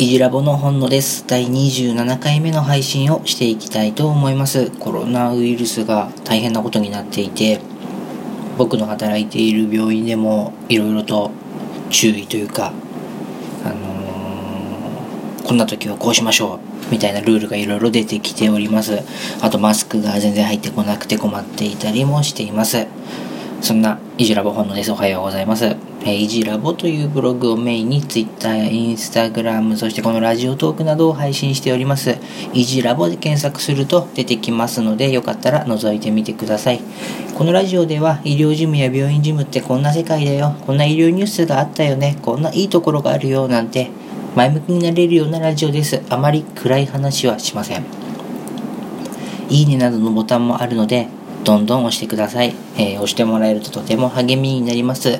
いじラボの本野です。第27回目の配信をしていきたいと思います。コロナウイルスが大変なことになっていて、僕の働いている病院でもいろいろと注意というか、あのーこんな時はこうしましょうみたいなルールがいろいろ出てきております。あとマスクが全然入ってこなくて困っていたりもしています。そんな、イジラボ本野です。おはようございます。えーイジラボというブログをメインに Twitter や Instagram、そしてこのラジオトークなどを配信しております。イジラボで検索すると出てきますので、よかったら覗いてみてください。このラジオでは医療事務や病院事務ってこんな世界だよ。こんな医療ニュースがあったよね。こんないいところがあるよ。なんて、前向きになれるようなラジオです。あまり暗い話はしません。いいねなどのボタンもあるので、どんどん押してください。えー押してもらえるととても励みになります。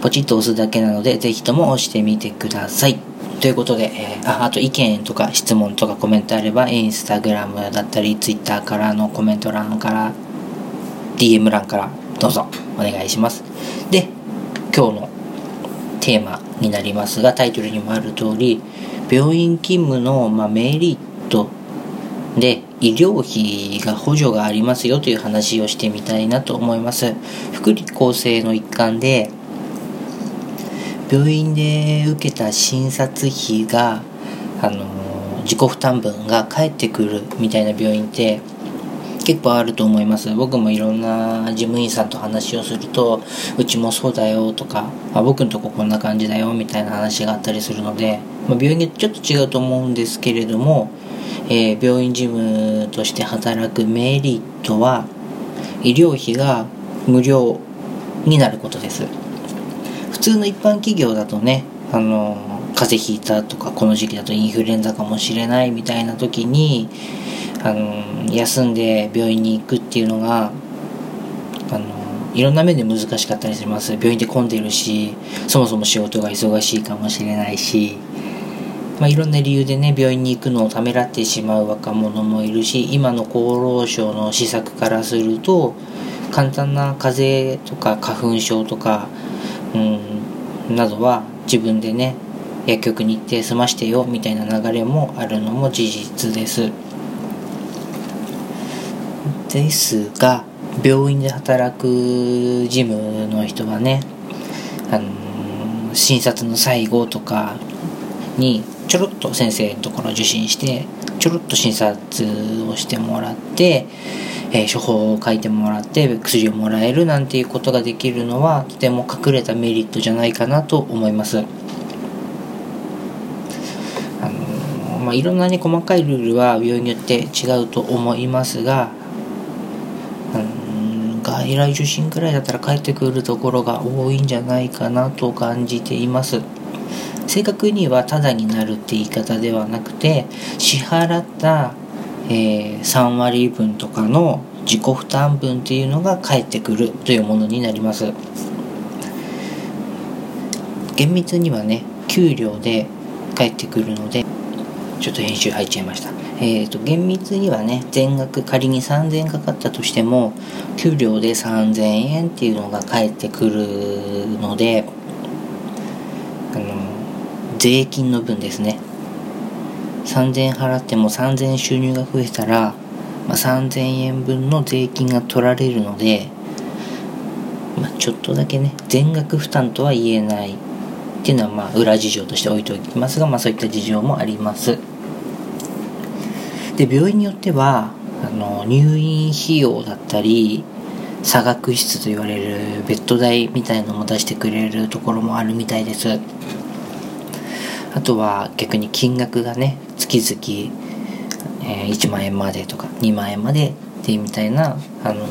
ポチッと押すだけなので、ぜひとも押してみてください。ということで、えーあ、あと意見とか質問とかコメントあれば、インスタグラムだったり、ツイッターからのコメント欄から、DM 欄からどうぞお願いします。で、今日のテーマになりますが、タイトルにもある通り、病院勤務の、ま、メリットで医療費が補助がありますよという話をしてみたいなと思います福利厚生の一環で病院で受けた診察費があの自己負担分が返ってくるみたいな病院って結構あると思います。僕もいろんな事務員さんと話をするとうちもそうだよとか、まあ、僕のとここんな感じだよみたいな話があったりするので、まあ、病院によってちょっと違うと思うんですけれどもえー病院事務として働くメリットは医療費が無料になることです。普通の一般企業だとねあの風邪ひいたとかこの時期だとインフルエンザかもしれないみたいな時にあの休んで病院に行くっていうのがあのいろんな面で難しかったりします。病院で混んでるしそもそも仕事が忙しいかもしれないしまあ、いろんな理由でね病院に行くのをためらってしまう若者もいるし今の厚労省の施策からすると簡単な風邪とか花粉症とか、うん、などは自分でね薬局に行って済ましてよみたいな流れもあるのも事実です。ですが病院で働く事務の人はね、あの診察の最後とかにちょろっと先生のところ受診してちょろっと診察をしてもらって、えー処方を書いてもらって薬をもらえるなんていうことができるのはとても隠れたメリットじゃないかなと思います。あのまあ、いろんなね細かいルールは病院によって違うと思いますが、うん、外来受診くらいだったら帰ってくるところが多いんじゃないかなと感じています。正確にはタダになるって言い方ではなくて支払った、えー3割分とかの自己負担分っていうのが返ってくるというものになります。厳密にはね給料で返ってくるのでちょっと編集入っちゃいました。えー、と厳密にはね全額仮に3000円かかったとしても給料で3000円っていうのが返ってくるのであの税金の分ですね。3000円払っても3000円収入が増えたら、まあ、3000円分の税金が取られるので、まあ、ちょっとだけね全額負担とは言えない。っていうのはまあ裏事情として置いておきますが、まあ、そういった事情もあります。で病院によってはあの入院費用だったり差額室と言われるベッド代みたいのも出してくれるところもあるみたいです。あとは逆に金額がね月々、えー1万円までとか2万円までってみたいな、あの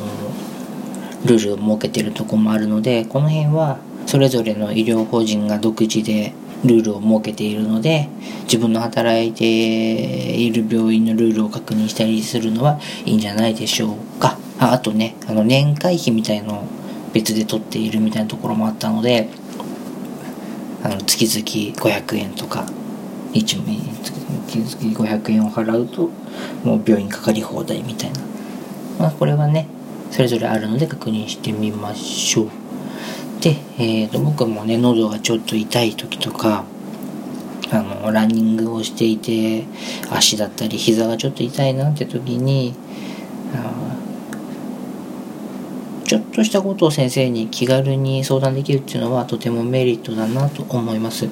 ルールを設けてるとこもあるのでこの辺はそれぞれの医療法人が独自でルールを設けているので自分の働いている病院のルールを確認したりするのはいいんじゃないでしょうか。ああとねあの年会費みたいのを別で取っているみたいなところもあったのであの月々500円とか1万円月々500円を払うともう病院かかり放題みたいな、まあ、これはねそれぞれあるので確認してみましょう。で、えー、と僕もね喉がちょっと痛い時とかあのランニングをしていて足だったり膝がちょっと痛いなって時にちょっとしたことを先生に気軽に相談できるっていうのはとてもメリットだなと思います。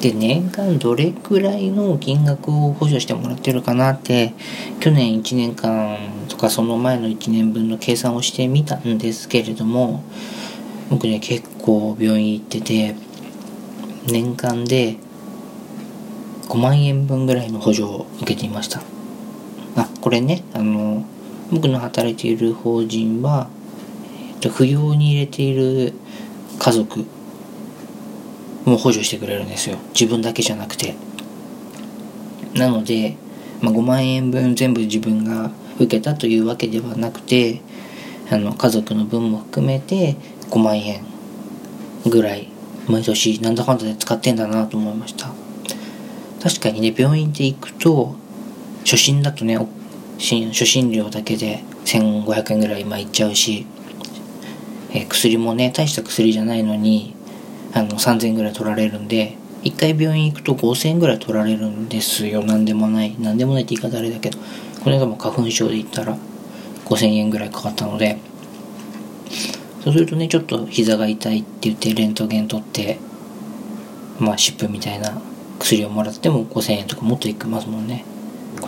で年間どれくらいの金額を補助してもらってるかなって去年1年間とかその前の1年分の計算をしてみたんですけれども僕ね結構病院行ってて年間で5万円分ぐらいの補助を受けていましたあこれねあの僕の働いている法人は、えっと、扶養に入れている家族も補助してくれるんですよ。自分だけじゃなくて。なので、まあ、5万円分全部自分が受けたというわけではなくてあの家族の分も含めて5万円ぐらい毎年なんだかんだで使ってんだなと思いました。確かにね病院で行くと初診だとね初診料だけで1500円ぐらい今いっちゃうし、えー、薬もね大した薬じゃないのにあの3000円ぐらい取られるんで1回病院行くと5000円ぐらい取られるんですよ。何でもない何でもないって言い方あれだけどこれがも花粉症で言ったら5000円ぐらいかかったのでそうするとねちょっと膝が痛いって言ってレントゲン取ってまあ湿布みたいな薬をもらっても5000円とかもっといきますもんね。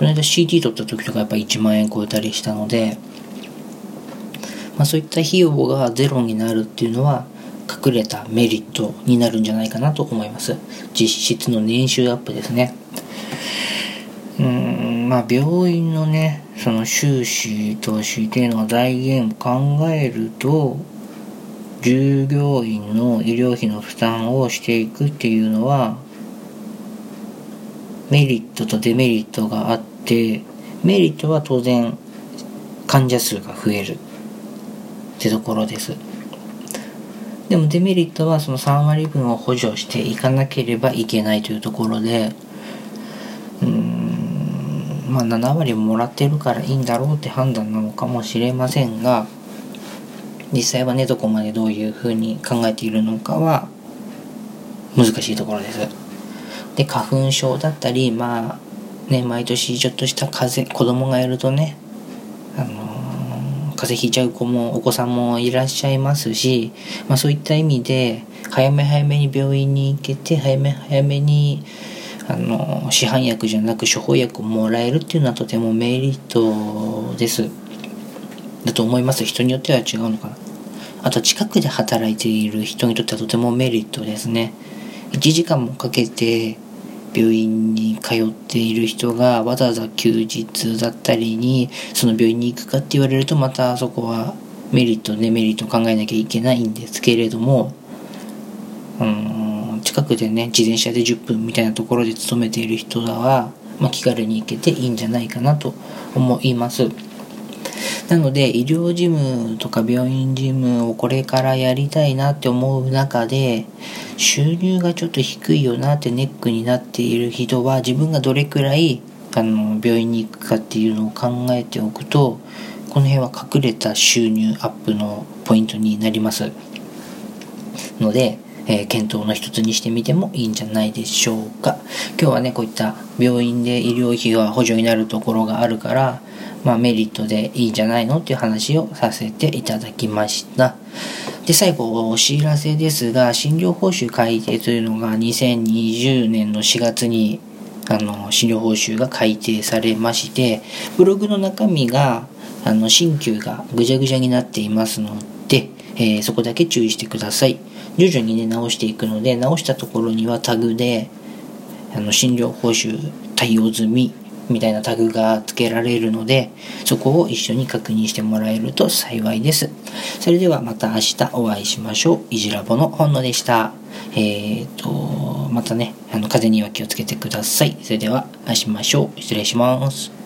この間 CT 取った時とかやっぱ1万円超えたりしたのでまあそういった費用がゼロになるっていうのは隠れたメリットになるんじゃないかなと思います。実質の年収アップですね。うんまあ病院のねその収支投資っていうのは財源考えると従業員の医療費の負担をしていくっていうのはメリットとデメリットがあってメリットは当然患者数が増えるってところですでもデメリットはその3割分を補助していかなければいけないというところでうんまあ7割もらってるからいいんだろうって判断なのかもしれませんが実際はねどこまでどういうふうに考えているのかは難しいところです。で花粉症だったりまあね毎年ちょっとした風邪子供がいるとねあのー、風邪ひいちゃう子もお子さんもいらっしゃいますし、まあ、そういった意味で早め早めに病院に行けて早め早めにあの市販薬じゃなく処方薬をもらえるっていうのはとてもメリットです。だと思います。人によっては違うのかな。あと近くで働いている人にとってはとてもメリットですね。1時間もかけて病院に通っている人がわざわざ休日だったりにその病院に行くかって言われるとまたそこはメリットデメリット考えなきゃいけないんですけれどもうん近くでね自転車で10分みたいなところで勤めている人らは、まあ、気軽に行けていいんじゃないかなと思います。なので医療事務とか病院事務をこれからやりたいなって思う中で収入がちょっと低いよなってネックになっている人は自分がどれくらいあの病院に行くかっていうのを考えておくとこの辺は隠れた収入アップのポイントになります。ので、えー、検討の一つにしてみてもいいんじゃないでしょうか。今日はねこういった病院で医療費が補助になるところがあるからまあ、メリットでいいんじゃないのっていう話をさせていただきました。で、最後、お知らせですが、診療報酬改定というのが2020年の4月に、あの、診療報酬が改定されまして、ブログの中身が、あの、新旧がぐちゃぐちゃになっていますので、えー、そこだけ注意してください。徐々にね、直していくので、直したところにはタグで、あの、診療報酬対応済みみたいなタグが付けられるので、そこを一緒に確認してもらえると幸いです。それではまた明日お会いしましょう。いじラボの本野でした。え、ー、と、またね、あの、風には気をつけてください。それでは、会しましょう。失礼します。